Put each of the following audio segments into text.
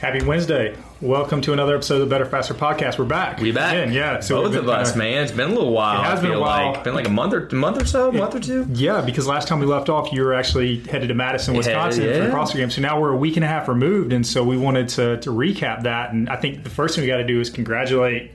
Happy Wednesday. Welcome to another episode of the Better Faster Podcast. We're back. We back. Again, yeah. So both of us, man. It's been a little while. It has been a while. Like. Been like a month or month or so, a month or two. Yeah, because last time we left off, you were actually headed to Madison, Wisconsin Yeah, for the yeah. CrossFit game. So now we're a week and a half removed, and so we wanted to, to recap that. And I think the first thing we got to do is congratulate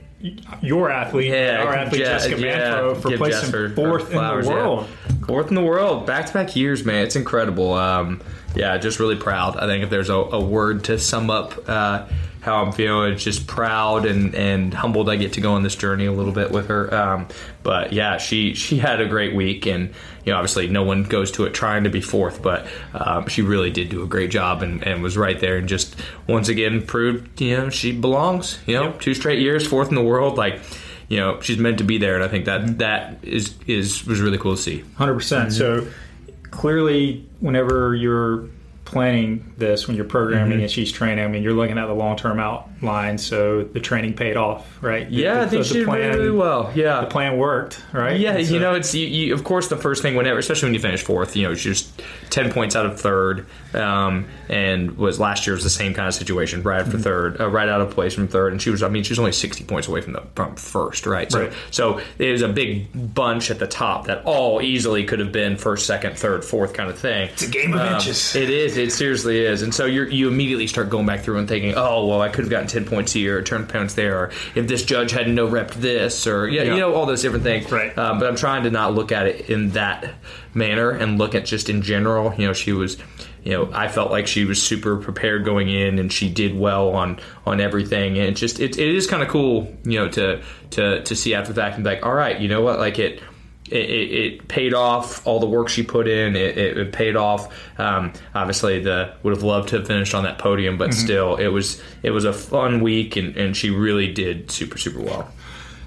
your athlete, Yeah, our athlete Je- Jessica yeah, Manfro, for placing Jess her- her fourth in the flowers, yeah. world. Fourth in the world, back to back years, man. It's incredible. Um, yeah, just really proud. I think if there's a, a word to sum up uh, how I'm feeling, it's just proud and, and humbled. I get to go on this journey a little bit with her. Um, but yeah, she she had a great week, and you know, obviously, no one goes to it trying to be fourth, but um, she really did do a great job and, and was right there, and just once again proved you know she belongs. You know, Yep. two straight years, fourth in the world, like. You know she's meant to be there, and I think that that is is was really cool to see. 100%. percent So clearly, whenever you're planning this, when you're programming Mm-hmm. and she's training, I mean, you're looking at the long term outline. So the training paid off, right? Yeah, I The- think the she did plan- really well. Yeah, The plan worked, right? Yeah, so- you know, it's you, you, of course the first thing whenever, especially when you finish fourth, you know, it's just ten points out of third, um, and was last year was the same kind of situation, right Mm-hmm. after third, uh, right out of place from third, and she was, I mean, she was only sixty points away from the from first, right? So, Right. so it was a big bunch at the top that all easily could have been first, second, third, fourth kind of thing. It's a game of inches. It is. It seriously is. And so you you immediately start going back through and thinking, oh well, I could have gotten ten points here, or ten points there, or if this judge had no rep this, or yeah, Yeah. you know all those different things. Right. Um, but I'm trying to not look at it in that manner and look at just in general. You know, she was. You know, I felt like she was super prepared going in, and she did well on on everything. And it just it, it is kind of cool, you know, to to to see after the fact and be like, all right, you know what, like it it, it, it paid off all the work she put in. It, it, it paid off. Um, obviously, the would have loved to have finished on that podium, but still, it was it was a fun week, and, and she really did super super well.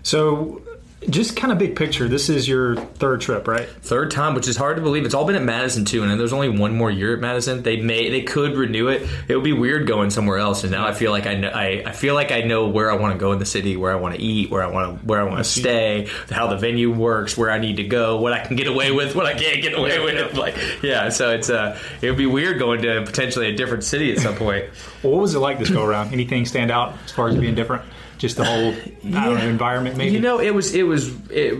So, just kind of big picture. This is your third trip, right? Third time, which is hard to believe. It's all been at Madison too, and there's only one more year at Madison. They may they could renew it. It would be weird going somewhere else, and now I feel like I know I, I feel like I know where I want to go in the city, where I want to eat, where I want to where I want to stay, how the venue works, where I need to go, what I can get away with, what I can't get away with. Like yeah, so it's uh it would be weird going to potentially a different city at some point. Well, what was it like this go around? Anything stand out as far as being different? Just the whole don't know, environment, maybe. You know, it was it was it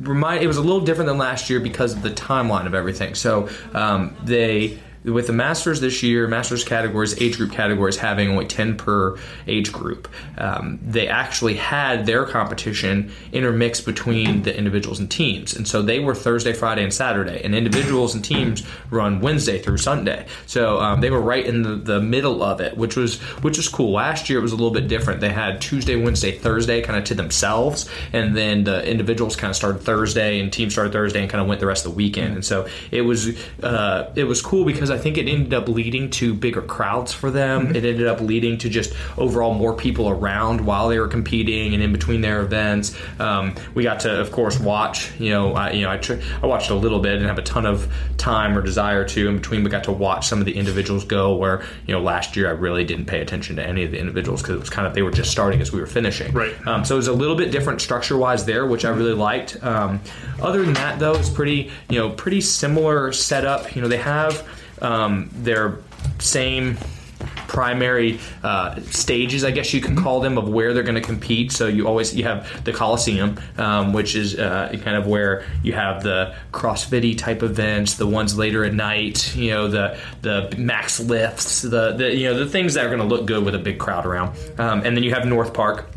remind it was a little different than last year because of the timeline of everything. So um, they with the masters this year, masters categories, age group categories having only ten per age group, um, they actually had their competition intermixed between the individuals and teams, and so they were Thursday, Friday, and Saturday, and individuals and teams run Wednesday through Sunday. So um, they were right in the, the middle of it, which was which was cool. Last year it was a little bit different. They had Tuesday, Wednesday, Thursday kind of to themselves, and then the individuals kind of started Thursday and teams started Thursday and kind of went the rest of the weekend. And so it was uh, it was cool because I think it ended up leading to bigger crowds for them. It ended up leading to just overall more people around while they were competing and in between their events. Um, we got to, of course, watch. You know, I, you know, I, tr- I watched a little bit, didn't have a ton of time or desire to in between. We got to watch some of the individuals go. Where you know, last year I really didn't pay attention to any of the individuals because it was kind of they were just starting as we were finishing. Right. Um, so it was a little bit different structure wise there, which I really liked. Um, other than that, though, it's pretty you know pretty similar setup. You know, they have um, their same primary uh, stages, I guess you could call them, of where they're going to compete. So you always you have the Coliseum, um, which is uh, kind of where you have the CrossFitty type events, the ones later at night, you know, the the max lifts, the, the you know the things that are going to look good with a big crowd around, um, and then you have North Park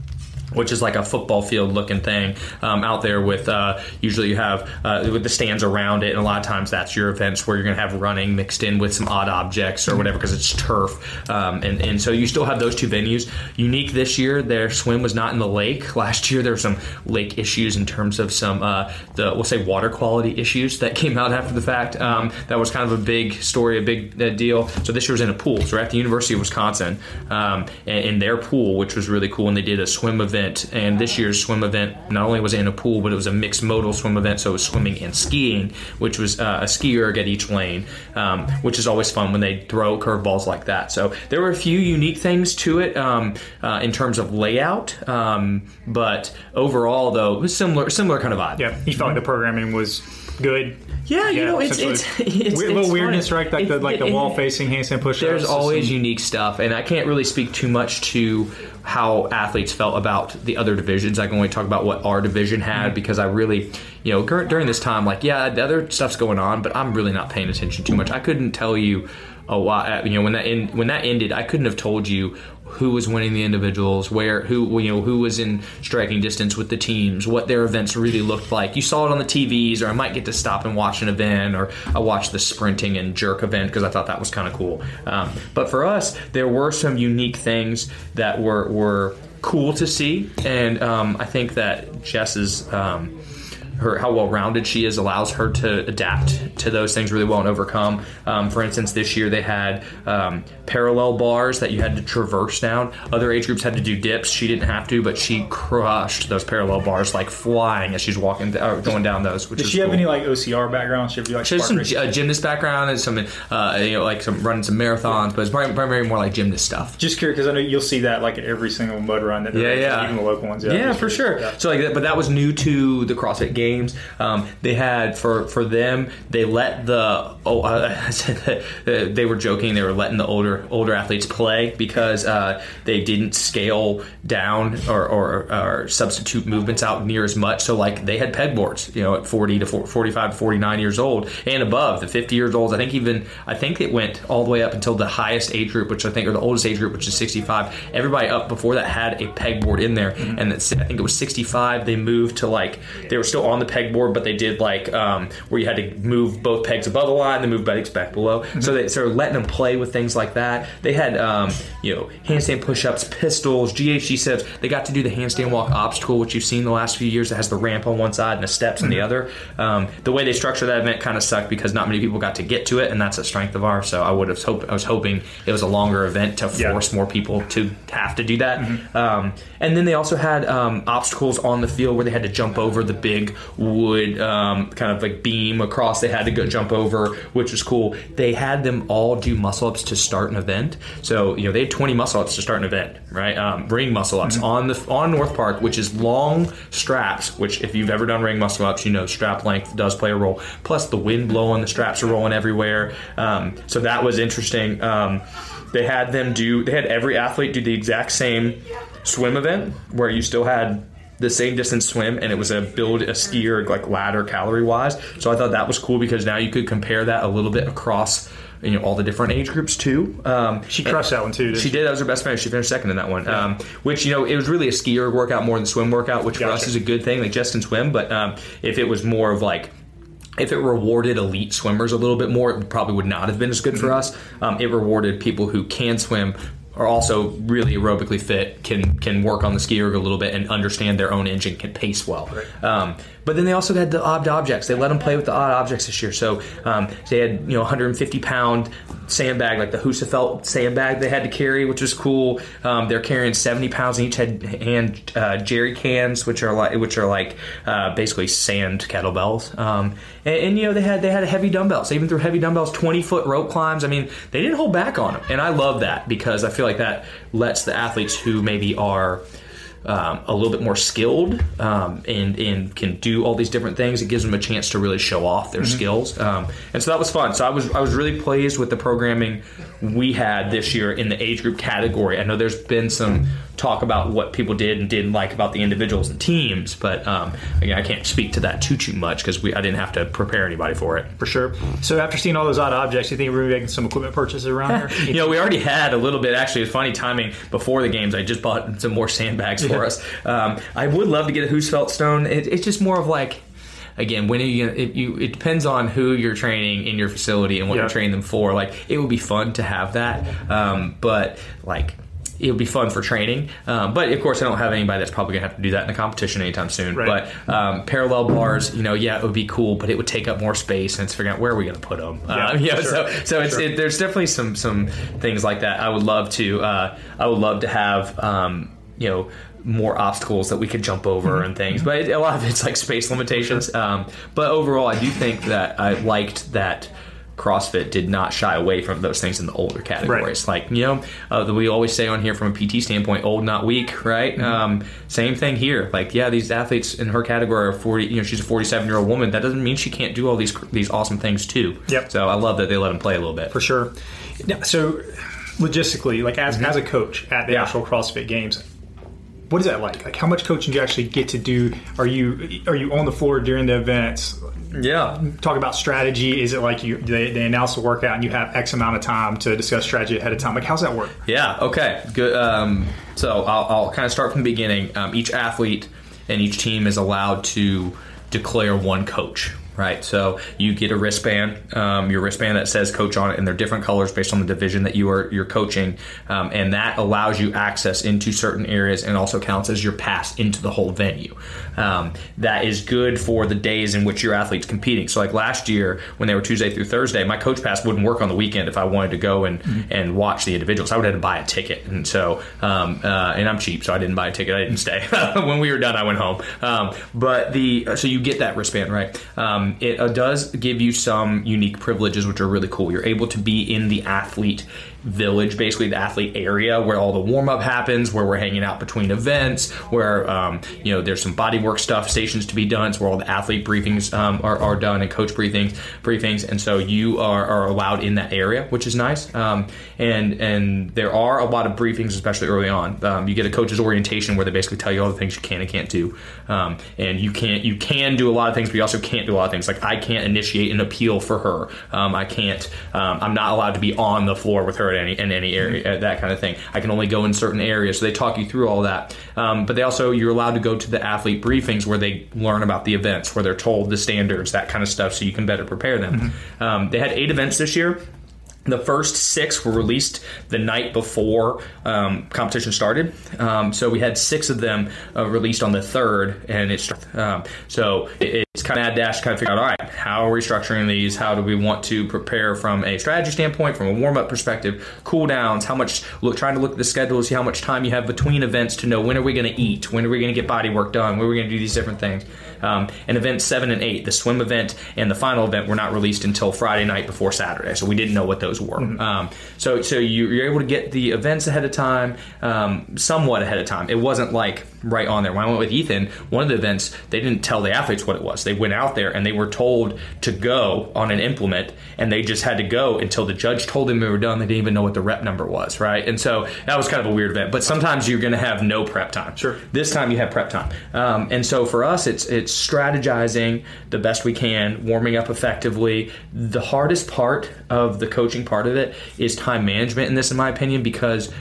which is like a football field looking thing um, out there with uh, usually you have uh, with the stands around it. And a lot of times that's your events where you're going to have running mixed in with some odd objects or whatever because it's turf. Um, and, and so you still have those two venues. Unique this year their swim was not in the lake. Last year there were some lake issues in terms of some uh, the we'll say water quality issues that came out after the fact. Um, that was kind of a big story a big uh, deal. So this year was in a pool. So we're at the University of Wisconsin um, in their pool which was really cool. And they did a swim event event, and this year's swim event not only was it in a pool, but it was a mixed modal swim event, so it was swimming and skiing, which was uh, a ski erg at each lane, um, which is always fun when they throw curveballs like that. So there were a few unique things to it um, uh, in terms of layout, um, but overall, though, it was similar, similar kind of vibe. Yeah, you felt like the programming was good. Yeah, you know, it's it's, it's, it's little it's weirdness, fun. right? Like It- the like the it- wall facing handstand push-ups. There's always some- unique stuff, and I can't really speak too much to how athletes felt about the other divisions. I can only talk about what our division Mm-hmm. had because I really, you know, during this time, like, yeah, the other stuff's going on, but I'm really not paying attention too much. I couldn't tell you a lot. You know, when that when that ended, I couldn't have told you who was winning the individuals, where who you know who was in striking distance with the teams, what their events really looked like. You saw it on the TVs, or I might get to stop and watch an event, or I watched the sprinting and jerk event because I thought that was kind of cool. Um, but for us, there were some unique things that were were cool to see, and um, I think that Jess's. Um, her how well rounded she is allows her to adapt to those things really well and overcome. Um, for instance, this year they had um, parallel bars that you had to traverse down. Other age groups had to do dips. She didn't have to, but she crushed those parallel bars like flying as she's walking uh, going down those. Which Did is she have cool. any like OCR background? She like She has some uh, gymnast background and some, uh, you know, like some running some marathons, but it's primarily primarily more like gymnast stuff. Just curious because I know you'll see that like at every single mud run that Yeah, they're yeah. even the local ones. Yeah, just for sure. Yeah. So like, that, but that was new to the CrossFit Games. Um, they had for for them, they let the oh, uh, I said that, uh, they were joking. They were letting the older older athletes play because uh, they didn't scale down or, or or substitute movements out near as much. So like they had pegboards, you know, at forty to 4, forty-five to forty nine years old and above. The fifty years old, I think even I think it went all the way up until the highest age group, which I think or the oldest age group, which is sixty five. Everybody up before that had a pegboard in there, and that's, I think it was sixty five. They moved to like they were still on the pegboard, but they did like um, where you had to move both pegs above the line, then move pegs back below. So they started letting them play with things like that. They had um, you know handstand push ups, pistols, GHD sets. They got to do the handstand walk obstacle, which you've seen the last few years. That has the ramp on one side and the steps on the other. Um, the way they structured that event kind of sucked because not many people got to get to it, and that's a strength of ours. So I would have hoped I was hoping it was a longer event to Yeah. force more people to have to do that. Um, and then they also had um, obstacles on the field where they had to jump over the big wood um, kind of like beam across. They had to go jump over, which was cool. They had them all do muscle ups to start an event. So you know they had 20 muscle ups to start an event, right? Um, ring muscle ups on the on North Park, which is long straps. Which if you've ever done ring muscle ups, you know strap length does play a role. Plus the wind blowing, the straps are rolling everywhere. Um, so that was interesting. Um, they had them do. They had every athlete do the exact same swim event where you still had the same distance swim and it was a build a skier like ladder calorie wise so i thought that was cool because now you could compare that a little bit across you know all the different age groups too um, She crushed that one too. Didn't she did. That was her best finish. She finished second in that one. Um, which you know, it was really a skier workout more than swim workout, which for us is a good thing. Like just in swim, but um, if it was more of like. If it rewarded elite swimmers a little bit more, it probably would not have been as good for us. Um, it rewarded people who can swim, are also really aerobically fit, can can work on the ski erg a little bit, and understand their own engine, can pace well. Um, but then they also had the odd objects. They let them play with the odd objects this year. So um, they had you know 150 pound sandbag like the Husafell sandbag they had to carry, which was cool. Um, they're carrying 70 pounds and each had hand uh, jerry cans, which are like which are like uh, basically sand kettlebells. Um, and, and you know they had they had heavy dumbbells. They even threw heavy dumbbells, 20 foot rope climbs. I mean they didn't hold back on them, and I love that because I feel like that lets the athletes who maybe are um, a little bit more skilled um, and and can do all these different things. It gives them a chance to really show off their mm-hmm. skills, um, and so that was fun. So I was I was really pleased with the programming we had this year in the age group category. I know there's been some talk about what people did and didn't like about the individuals and teams, but um, again, I can't speak to that too too much because I didn't have to prepare anybody for it. For sure. So after seeing all those odd objects, you think we're making some equipment purchases around here? you know, we already had a little bit. Actually, it's funny timing before the games. I just bought some more sandbags for us. Um, I would love to get a Husafell stone. It, it's just more of like again, when you, it, you, it depends on who you're training in your facility and what yeah. you're training them for. Like, it would be fun to have that, um, but like it would be fun for training. Um, but of course, I don't have anybody that's probably going to have to do that in the competition anytime soon. Right. But um, parallel bars, you know, yeah, it would be cool, but it would take up more space, and it's figuring out where are we going to put them. Yeah, uh, you know, sure. so so it's, sure. it, there's definitely some some things like that. I would love to uh, I would love to have um, you know more obstacles that we could jump over mm-hmm. and things. But it, a lot of it's like space limitations. Um, but overall, I do think that I liked that CrossFit did not shy away from those things in the older categories. Right. Like, you know, uh, we always say on here from a PT standpoint, old, not weak, right? Mm-hmm. Um, same thing here. Like, yeah, these athletes in her category are 40, you know, she's a 47 year old woman. That doesn't mean she can't do all these these awesome things too. Yep. So I love that they let them play a little bit. For sure. So, logistically, like as, mm-hmm. as a coach at the yeah. actual CrossFit Games, what is that like? Like, how much coaching do you actually get to do? Are you are you on the floor during the events? Yeah. Talk about strategy. Is it like you they, they announce the workout and you have X amount of time to discuss strategy ahead of time? Like, how's that work? Yeah. Okay. Good. Um, so I'll, I'll, kind of start from the beginning. Um, each athlete and each team is allowed to declare one coach right? So you get a wristband, um, your wristband that says coach on it, and they're different colors based on the division that you are you're coaching, um, and that allows you access into certain areas and also counts as your pass into the whole venue. Um, that is good for the days in which your athlete's competing. So like last year when they were Tuesday through Thursday, my coach pass wouldn't work on the weekend if I wanted to go and mm-hmm. and watch the individuals. I would have to buy a ticket, and so um, uh, and I'm cheap, so I didn't buy a ticket. I didn't stay. when we were done, I went home. Um, but the so you get that wristband right. Um, it uh, does give you some unique privileges, which are really cool. You're able to be in the athlete village, basically the athlete area where all the warm up happens, where we're hanging out between events, where um, you know there's some bodywork stuff, stations to be done, it's where all the athlete briefings um, are, are, done and coach briefings, briefings, and so you are, are allowed in that area, which is nice. Um, and and there are a lot of briefings, especially early on. Um, you get a coach's orientation where they basically tell you all the things you can and can't do, um, and you can't you can do a lot of things, but you also can't do a lot of things. Like I can't initiate an appeal for her. Um, I can't. I'm not allowed to be on the floor with her at any in any area, mm-hmm. that kind of thing. I can only go in certain areas, so they talk you through all that. Um, but they also you're allowed to go to the athlete briefings where they learn about the events, where they're told the standards, that kind of stuff, so you can better prepare them. Mm-hmm. Um, they had eight events this year. The first six were released the night before um, competition started. Um, so we had six of them uh, released on the third, and it's um, so it, it's kind of mad dash to kind of figure out all right, how are we structuring these? How do we want to prepare from a strategy standpoint, from a warm up perspective, cool downs? How much look trying to look at the schedule, see how much time you have between events to know when are we going to eat, when are we going to get body work done, when are we going to do these different things. Um, and event seven and eight, the swim event and the final event, were not released until Friday night before Saturday, so we didn't know what those were. Mm-hmm. Um, so so you, are able to get the events ahead of time, um, somewhat ahead of time. It wasn't like right on there. When I went with Ethan, one of the events they didn't tell the athletes what it was. They went out there and they were told to go on an implement, and they just had to go until the judge told them they were done. They didn't even know what the rep number was, right? And so that was kind of a weird event. But sometimes you're going to have no prep time. Sure. This time you have prep time, um, and so for us, it's it's strategizing the best we can, warming up effectively. The hardest part of the coaching part of it is time management in this, in my opinion, because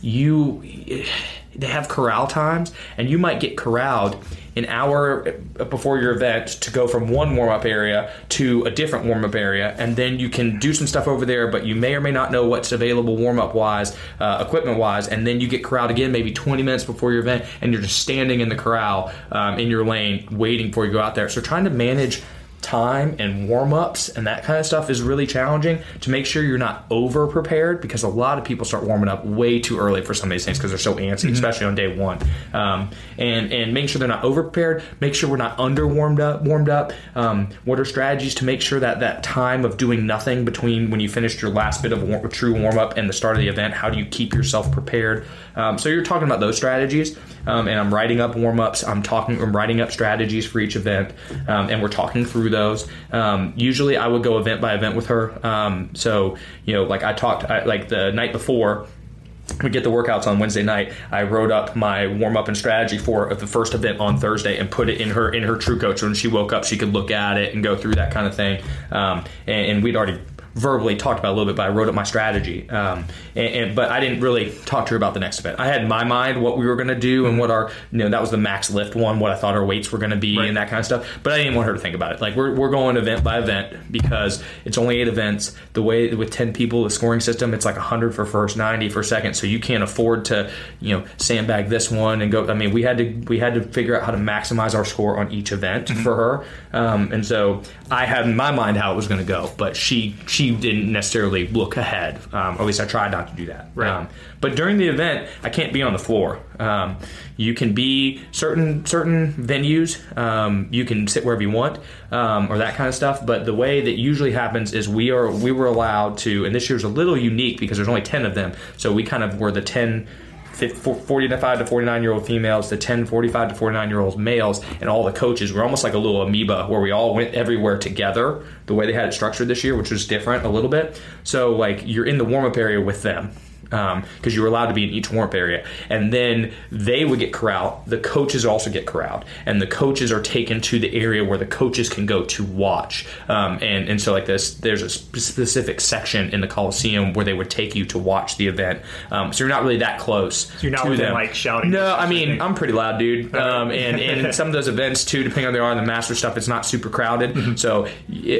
you they have corral times, and you might get corralled an hour before your event to go from one warm up area to a different warm up area, and then you can do some stuff over there, but you may or may not know what's available warm up wise, uh, equipment wise, and then you get corralled again maybe 20 minutes before your event, and you're just standing in the corral um, in your lane waiting for you to go out there. So trying to manage time and warm ups and that kind of stuff is really challenging to make sure you're not over prepared because a lot of people start warming up way too early for some of these things because they're so antsy, mm-hmm. especially on day one. Um, and and making sure they're not over prepared, make sure we're not under warmed up. Warmed up. Um, what are strategies to make sure that that time of doing nothing between when you finished your last bit of true warm up and the start of the event? How do you keep yourself prepared? Um, so you're talking about those strategies. um, and I'm writing up warm ups. I'm talking, I'm writing up strategies for each event, um, and we're talking through those. Um, usually, I would go event by event with her. Um, so you know, like I talked, I, like the night before we get the workouts on Wednesday night. I wrote up my warm up and strategy for the first event on Thursday and put it in her in her TrueCoach. When she woke up, she could look at it and go through that kind of thing. Um, and, and, we'd already verbally talked about a little bit, but I wrote up my strategy. Um, and, and, but I didn't really talk to her about the next event. I had in my mind what we were going to do and what our you know that was the max lift one, what I thought our weights were going to be right. and that kind of stuff. But I didn't want her to think about it. Like we're we're going event by event because it's only eight events. The way with ten people, the scoring system, it's like hundred for first, ninety for second. So you can't afford to you know sandbag this one and go. I mean, we had to we had to figure out how to maximize our score on each event mm-hmm. for her. Um, and so I had in my mind how it was going to go, but she she didn't necessarily look ahead. Um, at least I tried not to do that. Right. Um, but during the event, I can't be on the floor. Um, you can be certain certain venues. Um, you can sit wherever you want, um, or that kind of stuff. But the way that usually happens is we are we were allowed to, and this year's a little unique because there's only ten of them. So we kind of were the ten 45 to 49 year old females the 10 45 to 49 year old males and all the coaches were almost like a little amoeba where we all went everywhere together the way they had it structured this year which was different a little bit. So like you're in the warm-up area with them because um, you were allowed to be in each warm-up area. And then they would get corralled. The coaches also get corralled, and the coaches are taken to the area where the coaches can go to watch. Um, and and so like this, there's a specific section in the Coliseum where they would take you to watch the event. Um, so you're not really that close. So you're not to them. like shouting. No, I mean I'm pretty loud, dude. Um, and and some of those events too, depending on the are the master stuff, it's not super crowded. Mm-hmm. So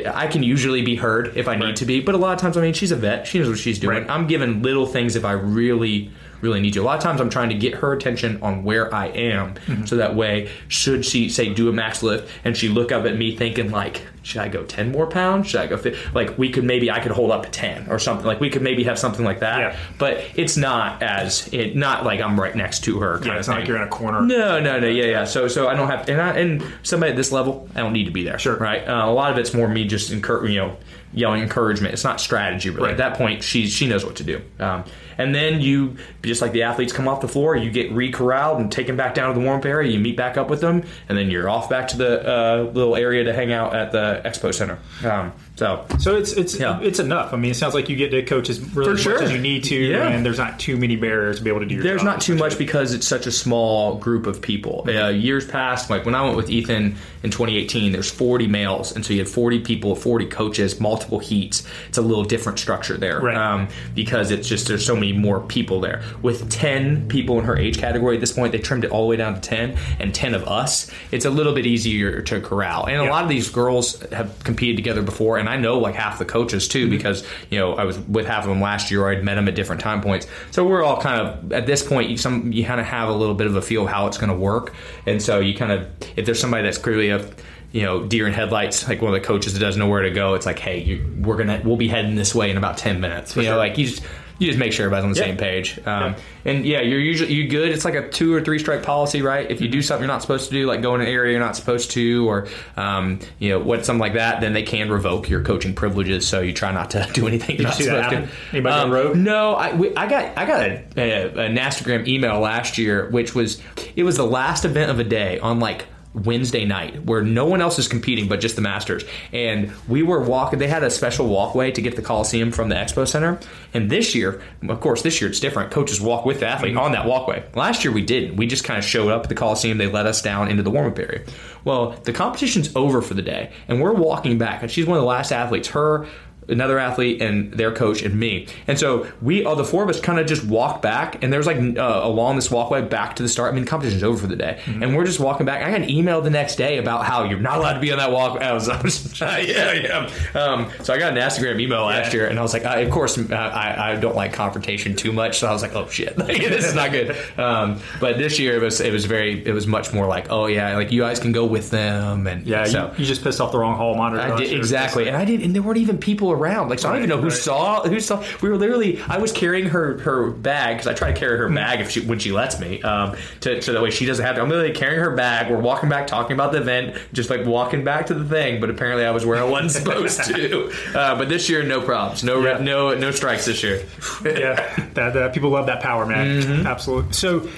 I can usually be heard if I need to be. But a lot of times, I mean, she's a vet. She knows what she's doing. Right. I'm given little things if I really really need you. A lot of times I'm trying to get her attention on where I am, mm-hmm. so that way, should she say do a max lift and she look up at me thinking like, should I go ten more pounds? Should I go fit? Like we could maybe I could hold up a ten or something. Like we could maybe have something like that. Yeah. But it's not as it not like I'm right next to her. yeah, it's not like you're in a corner. No, no, no. Yeah, yeah. So so I don't have and I, and somebody at this level I don't need to be there. Sure. Right. Uh, a lot of it's more me just encourage you know yelling encouragement. It's not strategy really. Right. At that point, she she knows what to do. Um, and then you just like the athletes come off the floor, you get re-corralled and taken back down to the warm up area. You meet back up with them, and then you're off back to the uh, little area to hang out at the expo center. Um, so, so it's it's yeah. it's enough. I mean, it sounds like you get to coach as really sure. much as you need to, yeah. and there's not too many barriers to be able to do. Your there's job, not too much because it's such a small group of people. Uh, years past, like when I went with Ethan in 2018, there's 40 males, and so you had 40 people, 40 coaches, multiple heats. It's a little different structure there, right. um, because it's just there's so many more people there. With 10 people in her age category at this point, they trimmed it all the way down to 10, and 10 of us. It's a little bit easier to corral, and a lot of these girls have competed together before, and I know like half the coaches too, mm-hmm. because you know I was with half of them last year. I'd met them at different time points, so we're all kind of at this point. You, some you kind of have a little bit of a feel of how it's going to work, and so you kind of if there's somebody that's clearly a you know deer in headlights like one of the coaches that doesn't know where to go it's like hey you, we're gonna we'll be heading this way in about 10 minutes For you know like you just you just make sure everybody's on the same page. Um, And yeah, you're usually you good. It's like a two or three strike policy, right? If you do something you're not supposed to do, like go in an area you're not supposed to, or um, you know what something like that, then they can revoke your coaching privileges. So you try not to do anything you're not supposed to. Anybody um, on road? No, I, we, I got I got a, a, a Instagram email last year, which was it was the last event of a day on like Wednesday night where no one else is competing but just the Masters. And we were walking, they had a special walkway to get to the Coliseum from the Expo Center. And this year, of course, this year it's different. Coaches walk with the athlete mm-hmm. on that walkway. Last year we didn't. We just kind of showed up at the Coliseum. They let us down into the warm up area. Well, the competition's over for the day and we're walking back. And she's one of the last athletes. Her, another athlete and their coach and me. And so we, all the four of us, kind of just walked back, and there's like uh, along this walkway back to the start. I mean, competition's over for the day, mm-hmm. and we're just walking back. I got an email the next day about how you're not allowed to be on that walk. I was, I was uh, yeah, yeah. Um, so I got an Instagram email last yeah. year, and I was like, uh, of course, uh, I, I don't like confrontation too much, so I was like, oh shit, this is not good. Um, but this year it was it was very it was much more like, oh yeah, like you guys can go with them, and yeah, so, you, you just pissed off the wrong hall monitor. I did, exactly, and I didn't, and there weren't even people around. Like, so I don't even know who saw who saw. We were literally. I was carrying her her bag because I try to carry her bag if she when she lets me. Um, to so that way she doesn't have to. I'm literally carrying her bag. We're walking back, talking about the event, just like walking back to the thing. But apparently, I was where I wasn't supposed to. Uh, but this year, no problems. No yeah. no no strikes this year. yeah, that, that, people love that power, man. Mm-hmm. Absolutely. So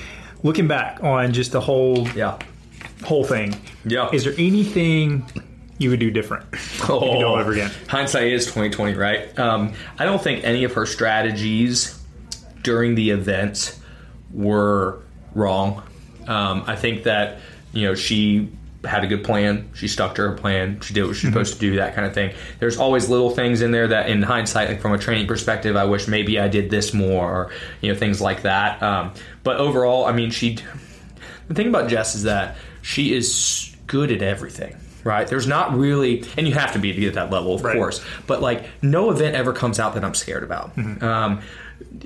looking back on just the whole Yeah. whole thing, Yeah. is there anything you would do different? Oh, you do it over again. Hindsight is twenty twenty, right? Um, I don't think any of her strategies during the event were wrong. Um, I think that you know she had a good plan. She stuck to her plan. She did what she was supposed to do. That kind of thing. There's always little things in there that, in hindsight, like from a training perspective, I wish maybe I did this more, or you know things like that. Um, but overall, I mean, she. The thing about Jess is that she is good at everything. Right? There's not really, and you have to be to get at that level, of Right. course. But like, no event ever comes out that I'm scared about. Um,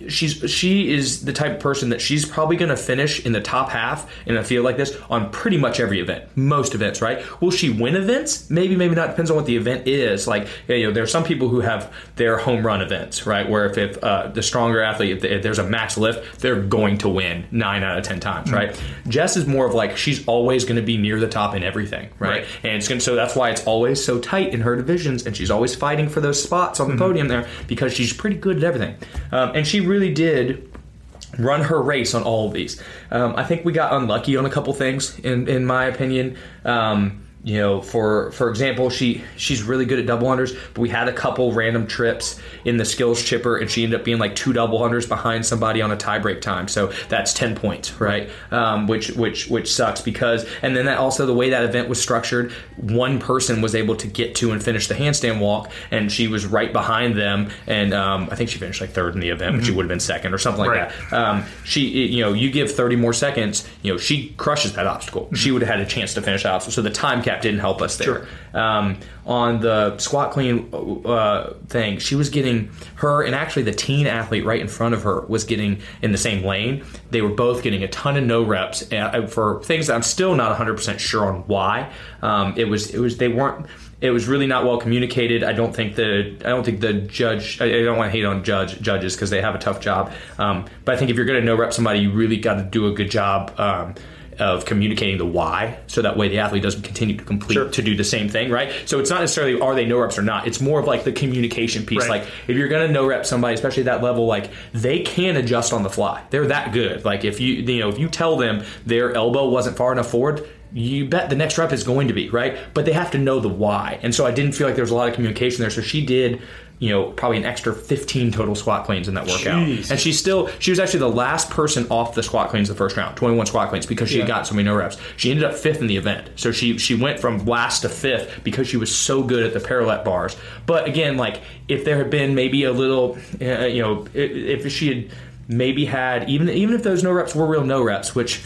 she's she is the type of person that she's probably going to finish in the top half in a field like this on pretty much every event, most events. Right? Will she win events? Maybe, maybe not. Depends on what the event is. Like, you know, there are some people who have their home run events, right? Where if, if uh, the stronger athlete, if, if there's a max lift, they're going to win nine out of ten times, right? Jess is more of like she's always going to be near the top in everything, right? Right. And it's gonna, so that's why it's always so tight in her divisions, and she's always fighting for those spots on the podium there because she's pretty good at everything. Um, and she really did run her race on all of these. Um, I think we got unlucky on a couple things, in in my opinion. Um, you know, for for example, she she's really good at double unders, but we had a couple random trips in the skills chipper, and she ended up being like two double unders behind somebody on a tiebreak time. So that's ten points, right? Um, which which which sucks because, and then that also the way that event was structured, one person was able to get to and finish the handstand walk, and she was right behind them, and um, I think she finished like third in the event, but she would have been second or something like Right. that. Um, she, you know, you give 30 more seconds, you know, she crushes that obstacle. She would have had a chance to finish that obstacle. So the time cap didn't help us there. Um, on the squat clean uh, thing, she was getting her and actually the teen athlete right in front of her was getting in the same lane. They were both getting a ton of no reps for things that I'm still not 100 percent sure on why. Um, it was it was they weren't it was really not well communicated. I don't think the I don't think the judge. I, I don't want to hate on judge judges because they have a tough job. Um, but I think if you're going to no rep somebody, you really got to do a good job. Um, of communicating the why, so that way the athlete doesn't continue to complete Sure. to do the same thing, right? So it's not necessarily are they no reps or not. It's more of like the communication piece. Right. Like if you're to no rep somebody, especially at that level, like they can adjust on the fly. They're that good. Like if you you know if you tell them their elbow wasn't far enough forward, you bet the next rep is going to be right. But they have to know the why. And so I didn't feel like there was a lot of communication there. So she did. You know, probably an extra 15 total squat cleans in that workout. Jeez. And she still, she was actually the last person off the squat cleans the first round, 21 squat cleans, because she had Yeah. got so many no reps. She ended up fifth in the event. So she she went from last to fifth because she was so good at the parallel bars. But again, like if there had been maybe a little, uh, you know, if she had maybe had even even if those no reps were real no reps, which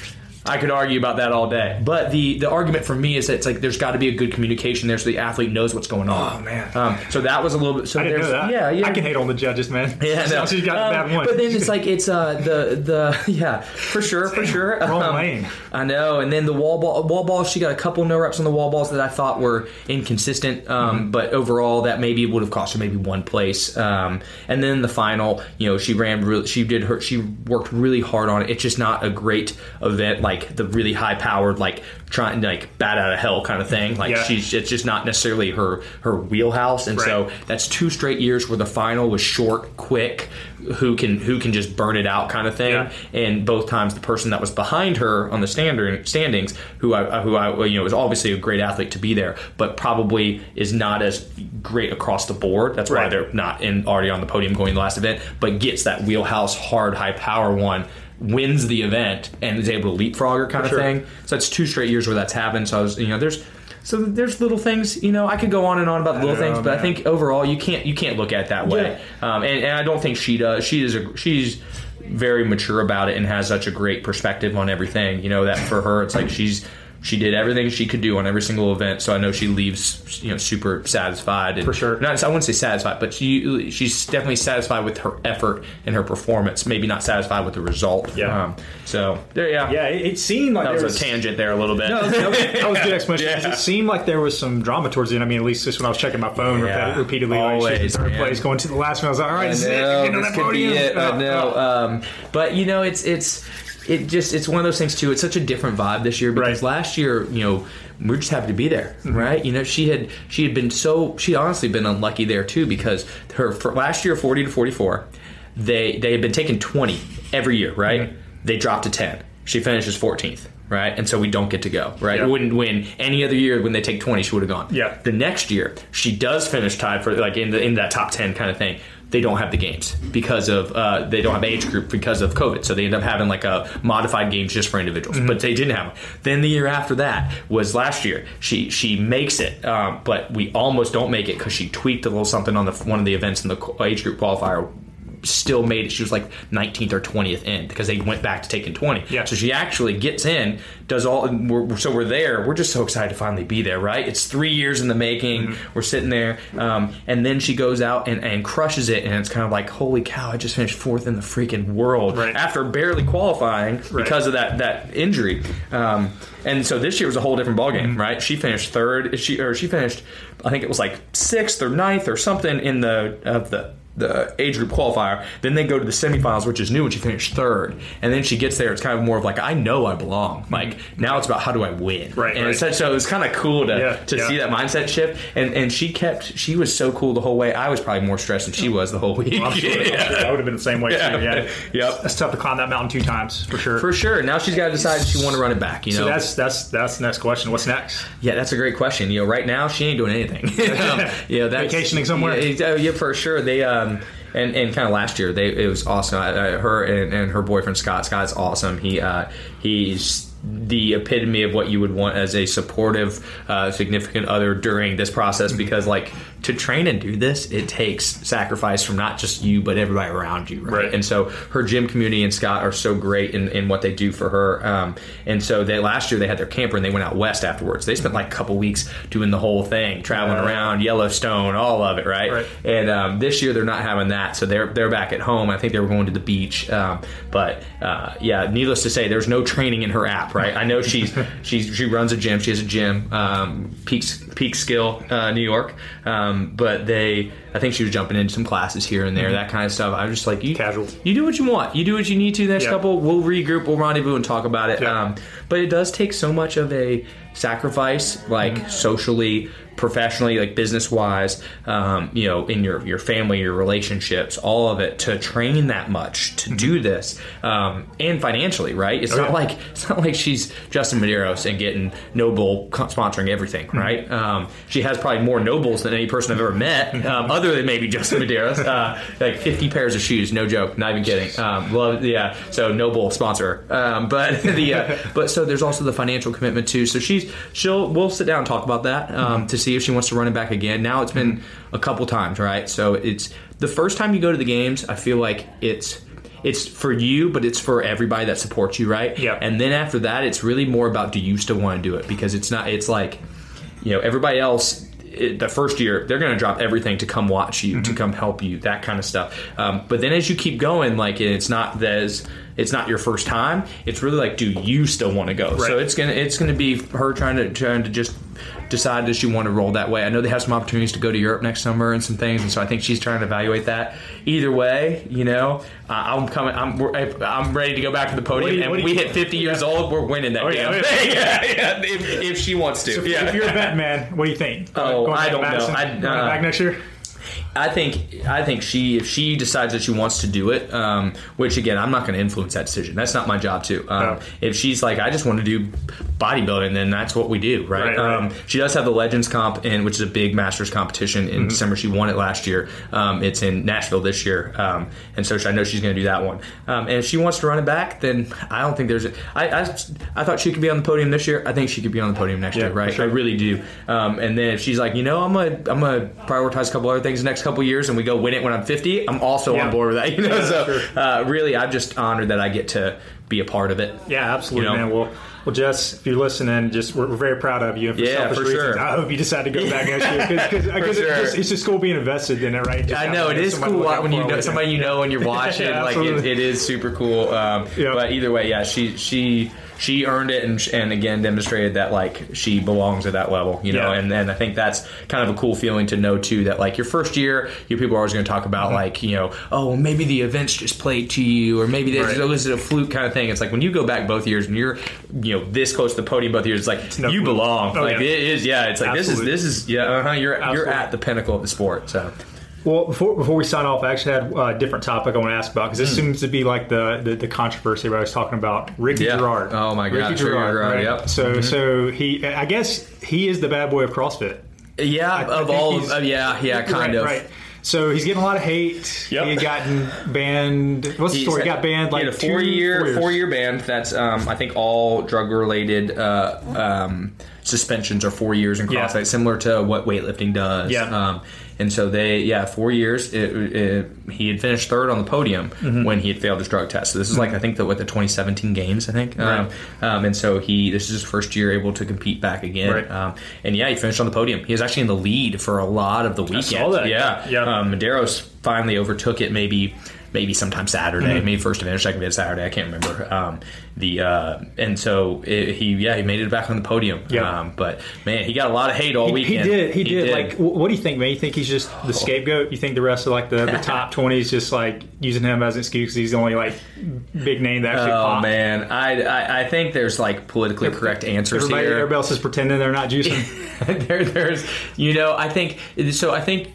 I could argue about that all day. But the the argument for me is that it's like there's got to be a good communication there so the athlete knows what's going on. Oh, man. Um, so that was a little bit. So I didn't know there's- that. Yeah, yeah. I can hate on the judges, man. Yeah, no. She's got Um, bad one. But then it's like it's uh the the yeah for sure for sure. Wrong Um, lane. I know. And then the wall ball wall balls. She got a couple no reps on the wall balls that I thought were inconsistent. Um, Mm-hmm. but overall that maybe would have cost her maybe one place. Um, and then the final, you know, she ran really. She did her. She worked really hard on it. It's just not a great event like the really high powered like trying like bat out of hell kind of thing. Like Yeah. she's it's just not necessarily her her wheelhouse. And so that's two straight years where the final was short, quick, who can who can just burn it out kind of thing. Yeah. And both times the person that was behind her on the standard standings, who I who I you know was obviously a great athlete to be there, but probably is not as great across the board. That's why Right. they're not in already on the podium going the last event, but gets that wheelhouse hard high power one. Wins the event and is able to leapfrog her kind of sure. thing. So that's two straight years where that's happened. So I was, you know, there's so there's little things, you know, I could go on and on about the little know, things, but I think overall you can't you can't look at it that way. Um, and, and I don't think she does. She is a, she's very mature about it and has such a great perspective on everything. You know that for her, it's like she's she did everything she could do on every single event. So I know she leaves you know super satisfied. And For sure. Not I wouldn't say satisfied, but she she's definitely satisfied with her effort and her performance. Maybe not satisfied with the result. Yeah. Um, so there, yeah. yeah, it, it seemed like That there was a tangent there a little bit. No, that was, that was a good explanation. Yeah. It seemed like there was some drama towards the end. I mean, at least just when I was checking my phone Yeah. repeat- repeatedly, like Always, shit, third place, going to the last one. I was like, all right, I this is it. know, Get on this could be podium. it. Oh, I know. oh. Um, but you know, it's it's it just it's one of those things too. It's such a different vibe this year because Right. last year, you know, we are just happy to be there, mm-hmm. right? You know, she had she had been so she honestly been unlucky there too because her last year forty to forty four, they they had been taking twenty every year, right? Mm-hmm. They dropped to ten. she finishes 14th, right? And so we don't get to go, right? Yeah. We wouldn't win any other year when they take 20, she would have gone. Yeah. The next year, she does finish tied for like in the in that top 10 kind of thing. They don't have the games because of uh, they don't have age group because of COVID, so they end up having like a modified games just for individuals. But they didn't have them. Then the year after that was last year. She she makes it, um, but we almost don't make it because she tweaked a little something on the one of the events in the age group qualifier still made it. She was like 19th or 20th in because they went back to taking 20. Yeah. So she actually gets in, does all, we're, so we're there. We're just so excited to finally be there, right? It's three years in the making. Mm-hmm. We're sitting there. Um, and then she goes out and, and crushes it. And it's kind of like, holy cow, I just finished fourth in the freaking world Right. after barely qualifying Right. because of that, that injury. Um, and so this year was a whole different ballgame, Mm-hmm. right? She finished third. She, or she finished, I think it was like sixth or ninth or something in the, of the, the age group qualifier. Then they go to the semifinals, which is new, and she finished third. And then she gets there. It's kind of more of like I know I belong. Like now it's about how do I win. Mm-hmm. Right, And right. it's such, so it was kind of cool to Yeah, to yeah. see that mindset shift. And and she kept. She was so cool the whole way. I was probably more stressed than she was the whole week. Sure, I'm sure I would have been the same way too. Yeah. Yep. That's tough to climb that mountain two times for sure. For sure. Now she's got to decide if she want to run it back. You know. so that's that's that's the next question. What's next? Yeah, that's a great question. You know, right now she ain't doing anything. um, you know, that's, Vacationing somewhere? Yeah, oh, yeah, for sure. They um and, and kind of last year they it was awesome. I, I, her and, and her boyfriend Scott. Scott's awesome. He uh, he's the epitome of what you would want as a supportive, uh, significant other during this process. Because like to train and do this, it takes sacrifice from not just you but everybody around you. Right. Right. And so her gym community and Scott are so great in, in what they do for her. Um, and so they last year they had their camper and they went out west afterwards. They spent like a couple weeks doing the whole thing, traveling Yeah. around Yellowstone, all of it, right? Right. And um, this year they're not having that, so they're they're back at home. I think they were going to the beach, um, but uh, yeah, needless to say, there's no training in her app, right? I know she's she's she runs a gym. She has a gym, um, Peaks Peak Skill, uh, New York, um, but they. I think she was jumping into some classes here and there, that kind of stuff. I was just like, you, Casual. You do what you want. You do what you need to. The next Yeah. couple, we'll regroup, we'll rendezvous, and talk about it. Yeah. Um, but it does take so much of a sacrifice, like Mm-hmm. socially, professionally, like business wise, um, you know, in your your family, your relationships, all of it to train that much to do this, um, and financially, right? It's Mm-hmm. Oh, not like it's not like she's Justin Medeiros and getting NOBULL sponsoring everything, Mm-hmm. right? Um, she has probably more NOBULLs than any person I've ever met, um, other than maybe Justin Medeiros. Uh, like 50 pairs of shoes, no joke, not even kidding. Um, love, yeah. So NOBULL sponsor, um, but the uh, but so there's also the financial commitment too. So she's she'll we'll sit down and talk about that um, to see if she wants to run it back again. Now it's been a couple times, right? So it's the first time you go to the games. I feel like it's it's for you, but it's for everybody that supports you, right? Yeah. And then after that, it's really more about do you still want to do it because it's not. It's like you know everybody else. It, the first year, they're going to drop everything to come watch you, to come help you, that kind of stuff. Um, but then as you keep going, like it's not as it's not your first time. It's really like, do you still want to go? So it's gonna it's gonna be her trying to trying to just decide does she want to roll that way. I know they have some opportunities to go to Europe next summer and some things, and so I think she's trying to evaluate that. Either way, you know, uh, I'm coming. I'm I'm ready to go back to the podium, you- and what we hit 50 years old. We're winning that Oh, yeah, oh, yeah. yeah, yeah, if, if she wants to. yeah. If you're a bet man, what do you think? Oh, Going I back to don't know. Madison? I- Going uh, back next year. I think I think she if she decides that she wants to do it, um, which again I'm not going to influence that decision. That's not my job to. Um, No. If she's like I just want to do bodybuilding, then that's what we do, right? Right, right. Um, she does have the Legends Comp, in which is a big Masters competition Mm-hmm. in December. She won it last year. Um, it's in Nashville this year, um, and so I know she's going to do that one. Um, and if she wants to run it back, then I don't think there's. A, I, I I thought she could be on the podium this year. I think she could be on the podium next Yeah, year, right? sure. I really do. Um, and then if she's like, you know, I'm gonna I'm gonna prioritize a couple other things the next couple years, and we go win it when I'm 50, I'm also Yeah. on board with that. You know, Yeah, so sure. uh, really, I'm just honored that I get to be a part of it. Yeah, absolutely, You know? man. Well, well, Jess, if you're listening, just we're, we're very proud of you. And for Yeah, selfish for reasons, sure. I hope you decide to go back next year because it's, sure. just, it's just cool being invested in it, right? Just I know it is cool when you know somebody you know and you're watching. Yeah, like it, it is super cool. Um, Yeah. But either way, yeah, she she she earned it and and again demonstrated that like she belongs at that level. You know, Yeah. and and I think that's kind of a cool feeling to know too that like your first year, you people are always going to talk about Mm-hmm. like you know oh maybe the events just played to you or maybe this Right. oh, this is a fluke kind of thing. It's like when you go back both years and you're you know this close to the podium both years, it's like no you fluke. belong. Oh, like yeah. it is. Yeah, it's like Absolutely. this is this is yeah. Uh-huh, you're you're at the pinnacle of the sport. So. Well, before before we sign off, I actually had a different topic I want to ask about because this seems to be like the, the, the controversy I was talking about. Ricky. Yeah. Garard. Oh, my God, Ricky Garard. Garard, right? yep. So so he, I guess he is the bad boy of CrossFit. Yeah, I of think all, he's- uh, yeah, yeah, kind right, of. Right. So he's getting a lot of hate. Yep. He had gotten banned. What's the He's story? He got banned like he had a two- four year four year ban. That's um, I think all drug related uh, um, suspensions are four years in Yeah. CrossFit, similar to what weightlifting does. Yeah. Um, and so they yeah four years. It, it, he had finished third on the podium Mm-hmm. when he had failed his drug test. So this is like I think the what the 2017 games I think. Um, um, and so he this is his first year able to compete back again. Right. Um, and yeah, he finished on the podium. He was actually in the lead for a lot of the weekend. I saw that. Yeah, Yeah. Um, Madero's finally overtook it. Maybe maybe sometime Saturday, Mm-hmm. maybe first event or second event Saturday. I can't remember. Um, the uh, and so it, he yeah he made it back on the podium. Yeah. Um, but man, he got a lot of hate all He, he did. He, did. Like, what do you think, man? You think he's just the scapegoat? You think the rest of like the, the top twenty is just like using him as an excuse? 'cause He's the only like big name that actually Oh popped. man, I, I I think there's like politically correct answers Everybody, here. everybody else is pretending they're not juicing. there, there's, you know, I think so. I think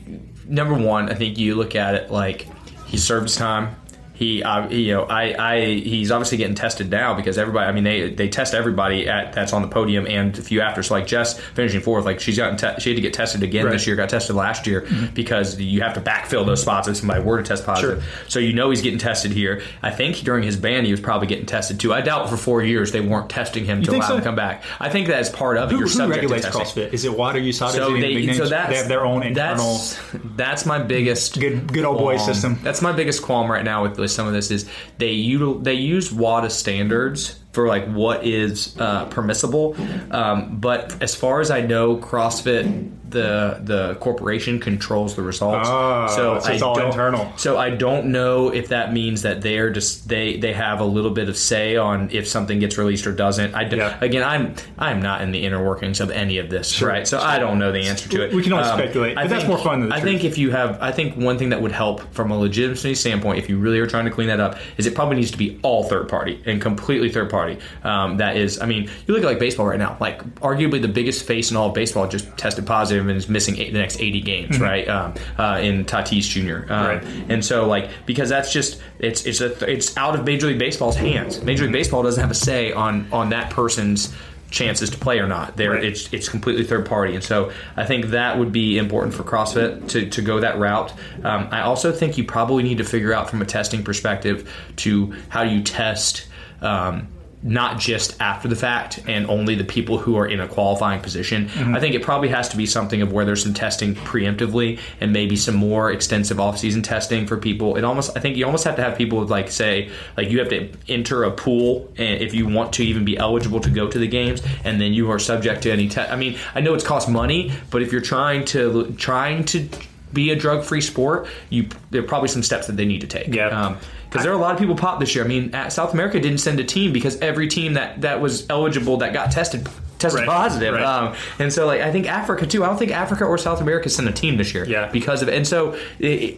number one, I think you look at it like he served his time. He, uh, you know, I, I, he's obviously getting tested now because everybody. I mean, they they test everybody at that's on the podium and a few after. So like Jess finishing fourth, like she's gotten te- she had to get tested again Right. this year. Got tested last year because you have to backfill those spots if somebody were to test positive. So you know he's getting tested here. I think during his ban he was probably getting tested too. I doubt for four years they weren't testing him to allow so? him to come back. I think that's part of it. who, You're who subject regulates. CrossFit? Is it WADA? So Is it any big they, so that's they have their own internal. That's, that's my biggest Good- good old boy qualm. system. That's my biggest qualm right now with, with some of this is they util, they use WADA standards for like what is uh, permissible, um, but as far as I know, CrossFit the the corporation controls the results. Ah, so it's I all internal. So I don't know if that means that they're just they they have a little bit of say on if something gets released or doesn't. I d- Yeah. again I'm I'm not in the inner workings of any of this, right? So I don't know the answer to it. We can only Um, speculate, I but that's think- more fun than the I truth. think if you have, I think one thing that would help from a legitimacy standpoint, if you really are trying to clean that up, is it probably needs to be all third party and completely third party. Um, that is, I mean, you look at like baseball right now, like arguably the biggest face in all of baseball just tested positive and is missing eight, the next 80 games, right? Um, uh, in Tatis Jr. Um, Mm-hmm. Right. And so like because that's just it's it's a, it's out of Major League Baseball's hands. Major League Baseball doesn't have a say on on that person's chances to play or not. There Right. it's it's completely third party, and so I think that would be important for CrossFit to, to go that route. Um, I also think you probably need to figure out from a testing perspective to how you test. Um, not just after the fact and only the people who are in a qualifying position. I think it probably has to be something of where there's some testing preemptively and maybe some more extensive off-season testing for people. It almost I think you almost have to have people with, like say like you have to enter a pool and if you want to even be eligible to go to the games and then you are subject to any test. I mean, I know it's cost money, but if you're trying to trying to be a drug-free sport, you there are probably some steps that they need to take. Yeah. Um, because there are a lot of people popped this year. I mean, at South America didn't send a team because every team that, that was eligible that got tested tested Right, positive. right. Um, and so, like, I think Africa too. I don't think Africa or South America sent a team this year. Yeah. Because of. And so, it-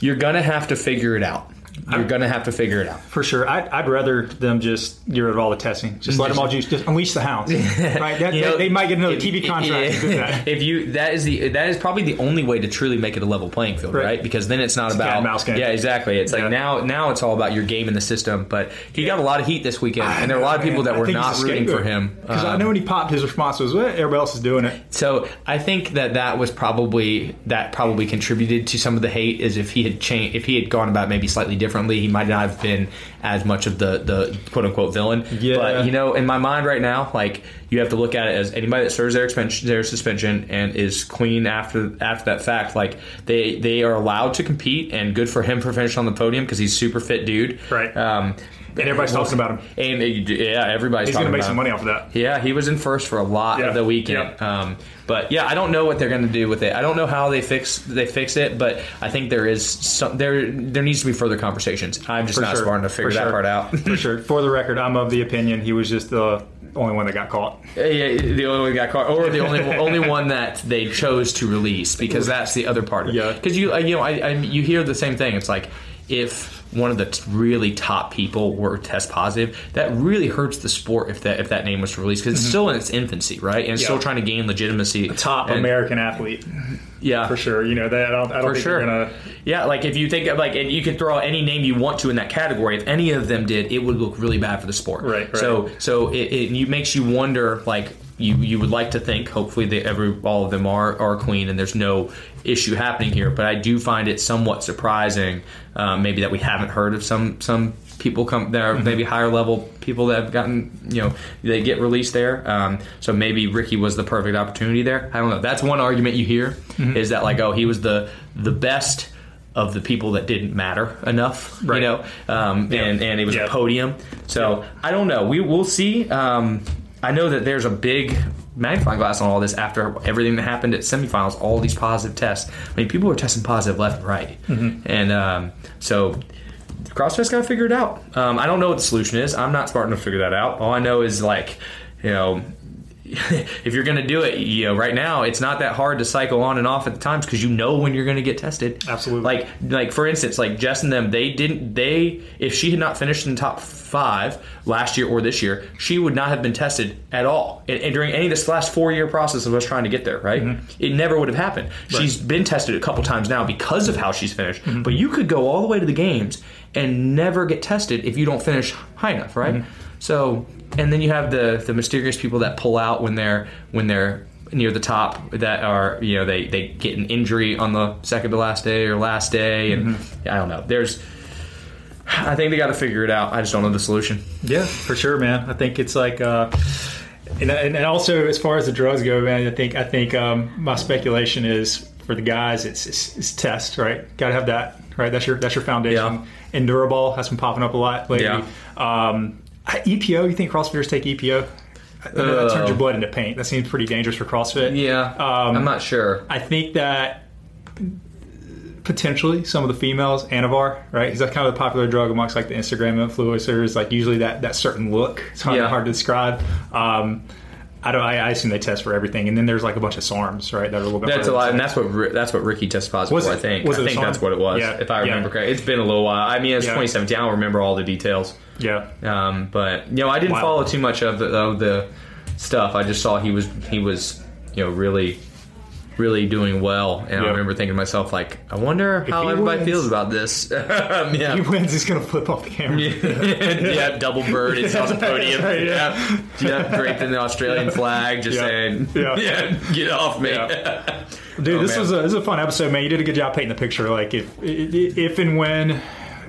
you're gonna have to figure it out. You're gonna have to figure it out. For sure, I'd, I'd rather them just get rid of all the testing. Just let them all juice. Just unleash the hounds. Right? That, You know, they, they might get another if- TV contract. to do that. If you that is the that is probably the only way to truly make it a level playing field, Right. right? Because then it's not cat about mouse game. yeah, exactly. It's Yeah. like now now it's all about your game in the system. But he got a lot of heat this weekend, and there are a lot of people that were not rooting for him. Because I Um, know when he popped, his response was, "Well, everybody else is doing it." So I think that that was probably that probably contributed to some of the hate. Is if he had changed, if he had gone about maybe slightly differently, he might not have been as much of the the quote unquote villain. Yeah. But you know, in my mind right now, like you have to look at it as anybody that serves their their suspension and is clean after after that fact. Like they they are allowed to compete, and good for him for finishing on the podium because he's super fit dude. Right. Um, And everybody's talking about him. And uh, yeah, everybody's He's going to make some him. money off of that. Yeah, he was in first for a lot Yeah. of the weekend. Yeah. Um, but yeah, I don't know what they're going to do with it. I don't know how they fix they fix it, but I think there is some there there needs to be further conversations. I'm just For not sure. smart enough to figure For that sure. part out. For sure. For the record, I'm of the opinion he was just the only one that got caught. yeah, the only one who got caught, or the only only one that they chose to release because that's the other part. of it. Yeah. because you uh, you know I, I you hear the same thing. It's like if one of the t- really top people were test positive, that really hurts the sport if that if that name was released because it's still in its infancy, right? And it's Mm-hmm. Yeah. still trying to gain legitimacy. Top And- American athlete yeah, for sure. You know that I don't, I don't for think sure. gonna. Yeah, like if you think of like, and you could throw out any name you want to in that category. If any of them did, it would look really bad for the sport. Right, right. So, so it, it makes you wonder. Like you, you would like to think. Hopefully, they every all of them are are clean, and there's no issue happening here. But I do find it somewhat surprising, um, maybe that we haven't heard of some some people come there, Mm-hmm. maybe higher level people that have gotten you know they get released there. Um, so maybe Ricky was the perfect opportunity there. I don't know. That's one argument you hear Mm-hmm. is that like oh he was the the best of the people that didn't matter enough, Right. you know, um, and and it was Yeah. a podium. So I don't know. We will see. Um, I know that there's a big magnifying glass on all this after everything that happened at semifinals, all these positive tests. I mean, people were testing positive left and right, Mm-hmm. and um, so CrossFit's got to figure it out. Um, I don't know what the solution is. I'm not smart enough to figure that out. All I know is like, you know. if you're going to do it, you know, right now it's not that hard to cycle on and off at the times because you know when you're going to get tested. Absolutely. Like, like for instance, like Jess and them, they didn't. They if she had not finished in the top five last year or this year, she would not have been tested at all. And, and during any of this last four year process of us trying to get there, right? Mm-hmm. It never would have happened. She's been tested a couple times now because of how she's finished. Mm-hmm. But you could go all the way to the games and never get tested if you don't finish high enough, right? Mm-hmm. So, and then you have the the mysterious people that pull out when they're when they're near the top that are you know they they get an injury on the second to last day or last day and I don't know. There's I think they got to figure it out. I just don't know the solution. Yeah, for sure, man. I think it's like, uh, and, and and also as far as the drugs go, man, I think I think um, my speculation is for the guys, it's it's, it's test, right? Got to have that, right? That's your that's your foundation. Yeah. Endurobol has been popping up a lot lately. Yeah. Um, EPO, you think CrossFitters take EPO? I know that turns your blood into paint. That seems pretty dangerous for CrossFit. Yeah, Um, I'm not sure. I think that potentially some of the females, Anavar, right? Is that kind of the popular drug amongst like the Instagram influencers? Like usually that that certain look. It's hard, Yeah. hard to describe. Um, I don't. I, I assume they test for everything, and then there's like a bunch of SARMs, right? That are a little bit. That's a lot, and that's what that's what Ricky tested positive Was for. I think. I it think SARM? that's what it was. Yeah, If I yeah. remember correctly, it's been a little while. I mean, it's Yeah. 2017. I don't remember all the details. Yeah. Um, but you know, I didn't Wow. follow too much of the, of the stuff. I just saw he was he was you know really really doing well, and I remember thinking to myself like, I wonder how everybody wins- feels about this. Um, He wins. He's gonna flip off the camera. yeah, double bird. It's on the podium. Right, yeah, yeah, draped in the Australian flag, just Yeah. saying, Yeah. yeah, get off me. Yeah. Dude, Oh, this man. was a this was a fun episode, man. You did a good job painting the picture. Like if if and when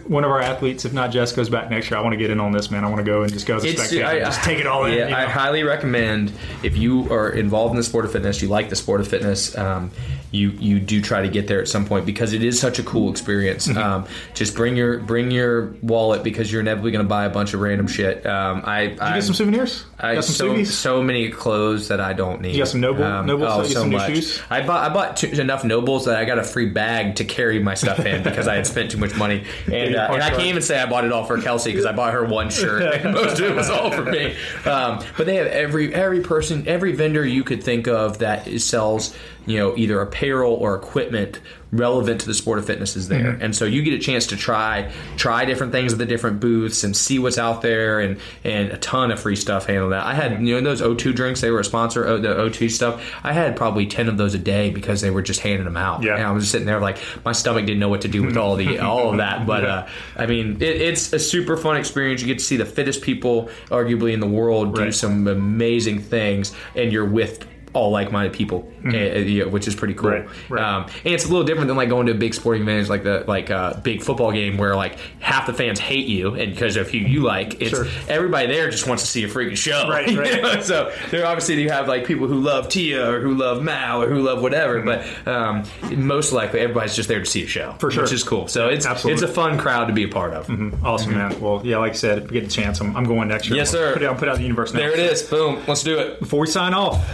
one of our athletes, if not Jess, goes back next year, I want to get in on this, man. I want to go and just go as a spectator, I- just take it all in. Yeah, you know? I highly recommend if you are involved in the sport of fitness, you like the sport of fitness, um, you you do try to get there at some point because it is such a cool experience. Mm-hmm. Um, just bring your bring your wallet because you're inevitably going to buy a bunch of random shit. Um, I you get some souvenirs. I got some so, Suvies? so many clothes that I don't need. You got some NOBULL- NOBULL oh, stuff? You so some new much. shoes? I bought I bought two, enough NOBULLs that I got a free bag to carry my stuff in because I had spent too much money, and, uh, and I can't even say I bought it all for Kelsey because I bought her one shirt. Most of it was all for me. Um, but they have every every person, every vendor you could think of that sells you know either apparel or equipment relevant to the sport of fitness is there. Mm-hmm. and so you get a chance to try try different things at the different booths and see what's out there and and a ton of free stuff handled that i had you know those o2 drinks they were a sponsor o- the o2 stuff. I had probably 10 of those a day because they were just handing them out. Yeah. and i was just sitting there like my stomach didn't know what to do with all the all of that. But uh, i mean it, it's a super fun experience. You get to see the fittest people arguably in the world do Right. some amazing things and you're with all like-minded people, uh, yeah, which is pretty cool. Mm-hmm. Right, right. Um, and it's a little different than like going to a big sporting event, like the like a big football game where like half the fans hate you, and because of who you like, it's Sure. everybody there just wants to see a freaking show. Right, you right. know? so there obviously you have like people who love Tia or who love Mao or who love whatever, but um, most likely everybody's just there to see a show, For sure. which is cool. So it's Absolutely. it's a fun crowd to be a part of. Awesome, man. Well, yeah, like I said, if we get the chance, I'm, I'm going next year. Yes, I'll sir. Put it out, put out the universe now. There it is. Boom. Let's do it. Before we sign off,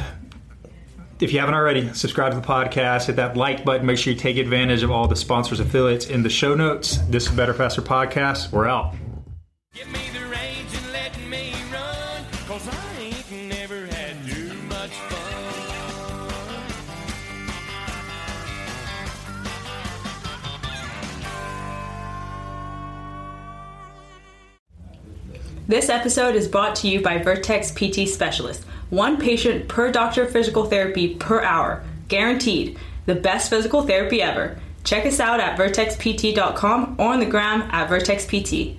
if you haven't already, subscribe to the podcast, hit that like button, make sure you take advantage of all the sponsors, affiliates in the show notes. This is Better Faster Podcast. We're out. This episode is brought to you by Vertex PT Specialist one patient per doctor of physical therapy per hour. Guaranteed. The best physical therapy ever. Check us out at vertexpt.com or on the gram at vertexpt.